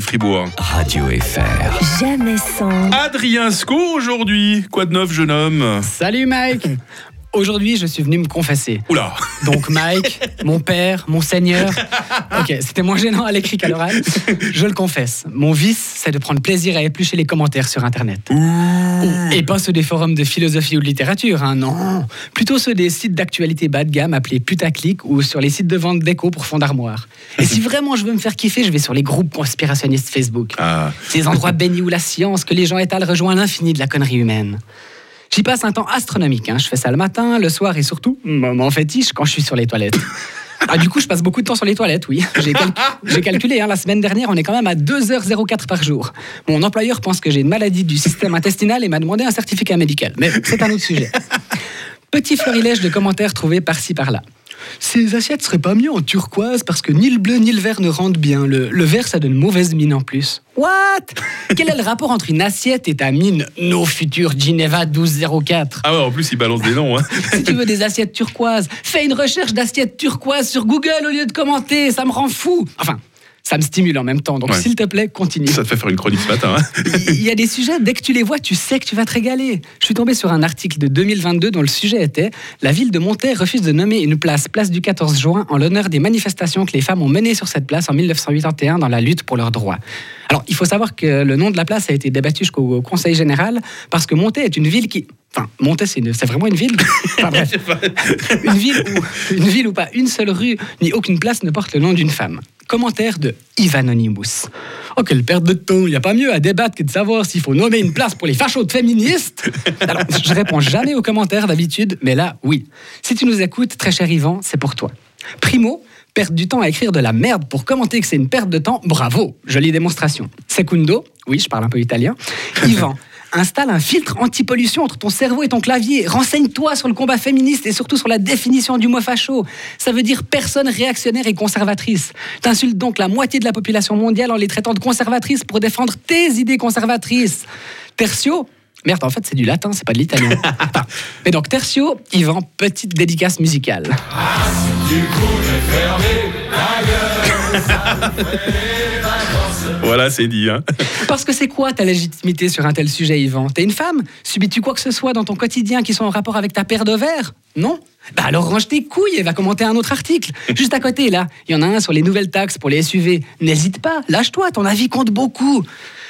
Fribourg. Radio FR. Jamais sans. Adrien Sco aujourd'hui. Quoi de neuf, jeune homme Salut Mike Aujourd'hui, je suis venu me confesser. Oula Donc Mike, mon père, mon seigneur. Ok, c'était moins gênant à l'écrit qu'à l'oral. Je le confesse. Mon vice, c'est de prendre plaisir à éplucher les commentaires sur Internet. Et pas ceux des forums de philosophie ou de littérature, hein, non. Plutôt ceux des sites d'actualité bas de gamme appelés putaclic ou sur les sites de vente d'écho pour fond d'armoire. Et si vraiment je veux me faire kiffer, je vais sur les groupes conspirationnistes Facebook. Ah, Ces endroits bénis où la science que les gens étalent rejoint l'infini de la connerie humaine. J'y passe un temps astronomique. hein. Je fais ça le matin, le soir et surtout, moment fétiche, quand je suis sur les toilettes. Ah, du coup, je passe beaucoup de temps sur les toilettes, oui. J'ai cal- j'ai calculé, hein, la semaine dernière, on est quand même à 2h04 par jour. Mon employeur pense que j'ai une maladie du système intestinal et m'a demandé un certificat médical. Mais c'est un autre sujet. Petit florilège de commentaires trouvés par-ci par-là. Ces assiettes seraient pas mieux en turquoise parce que ni le bleu ni le vert ne rendent bien. Le, le vert, ça donne mauvaise mine en plus. What? Quel est le rapport entre une assiette et ta mine Nos futurs Geneva 1204 ah ouais, en plus, il balance des noms. Hein. Si tu veux des assiettes turquoises, fais une recherche d'assiettes turquoises sur Google au lieu de commenter, ça me rend fou. Enfin, ça me stimule en même temps, donc Ouais. s'il te plaît, continue. Ça te fait faire une chronique ce matin. hein. Il y a des sujets, dès que tu les vois, tu sais que tu vas te régaler. Je suis tombé sur un article de 2022 dont le sujet était La ville de Monterre refuse de nommer une place, place du 14 juin, en l'honneur des manifestations que les femmes ont menées sur cette place en 1981 dans la lutte pour leurs droits. Alors, il faut savoir que le nom de la place a été débattu jusqu'au Conseil général parce que Monterre est une ville qui. Enfin, Monterre, c'est vraiment une ville. Enfin, bref. une, ville où, une ville où pas une seule rue ni aucune place ne porte le nom d'une femme. Commentaire de Ivanonymous. Oh, quelle perte de temps, il n'y a pas mieux à débattre que de savoir s'il faut nommer une place pour les fachos de féministes. Alors, je réponds jamais aux commentaires d'habitude, mais là, oui. Si tu nous écoutes, très cher Yvan, c'est pour toi. Primo, perdre du temps à écrire de la merde pour commenter que c'est une perte de temps, bravo, jolie démonstration. Secundo, oui, je parle un peu italien. Yvan, installe un filtre anti-pollution entre ton cerveau et ton clavier. Renseigne-toi sur le combat féministe et surtout sur la définition du mot facho. Ça veut dire personne réactionnaire et conservatrice. T'insultes donc la moitié de la population mondiale en les traitant de conservatrices pour défendre tes idées conservatrices. Tertio, Merde, en fait, c'est du latin, c'est pas de l'italien. Mais donc, Tertio, Yvan, petite dédicace musicale. Voilà, c'est dit. Hein. Parce que c'est quoi ta légitimité sur un tel sujet, Yvan? T'es une femme? Subis-tu quoi que ce soit dans ton quotidien qui soit en rapport avec ta paire de verres? Non? Bah alors range tes couilles et va commenter un autre article. Juste à côté, là, il y en a un sur les nouvelles taxes pour les SUV. N'hésite pas, lâche-toi, ton avis compte beaucoup.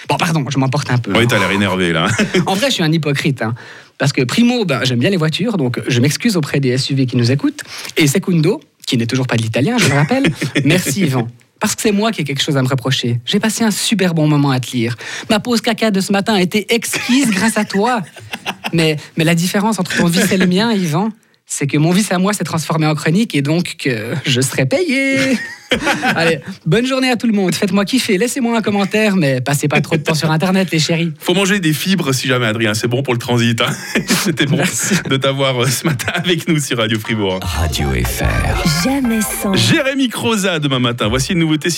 Bon, pardon, je m'emporte un peu. Oui, t'as l'air énervé là. En vrai, je suis un hypocrite. hein. Parce que primo, ben, j'aime bien les voitures, donc je m'excuse auprès des SUV qui nous écoutent. Et secundo, qui n'est toujours pas de l'italien, je le rappelle, merci Yvan. Parce que c'est moi qui ai quelque chose à me reprocher. J'ai passé un super bon moment à te lire. Ma pause caca de ce matin a été exquise grâce à toi. Mais, mais la différence entre ton vice et le mien, Yvan, c'est que mon vice à moi s'est transformé en chronique et donc que je serai payé. Allez, bonne journée à tout le monde. Faites-moi kiffer. Laissez-moi un commentaire, mais passez pas trop de temps sur Internet, les chéris. Faut manger des fibres si jamais, Adrien. C'est bon pour le transit. hein. C'était bon Merci. de t'avoir euh, ce matin avec nous sur Radio Fribourg. Radio FR. Jamais sans. Jérémy Croza demain matin. Voici une nouveauté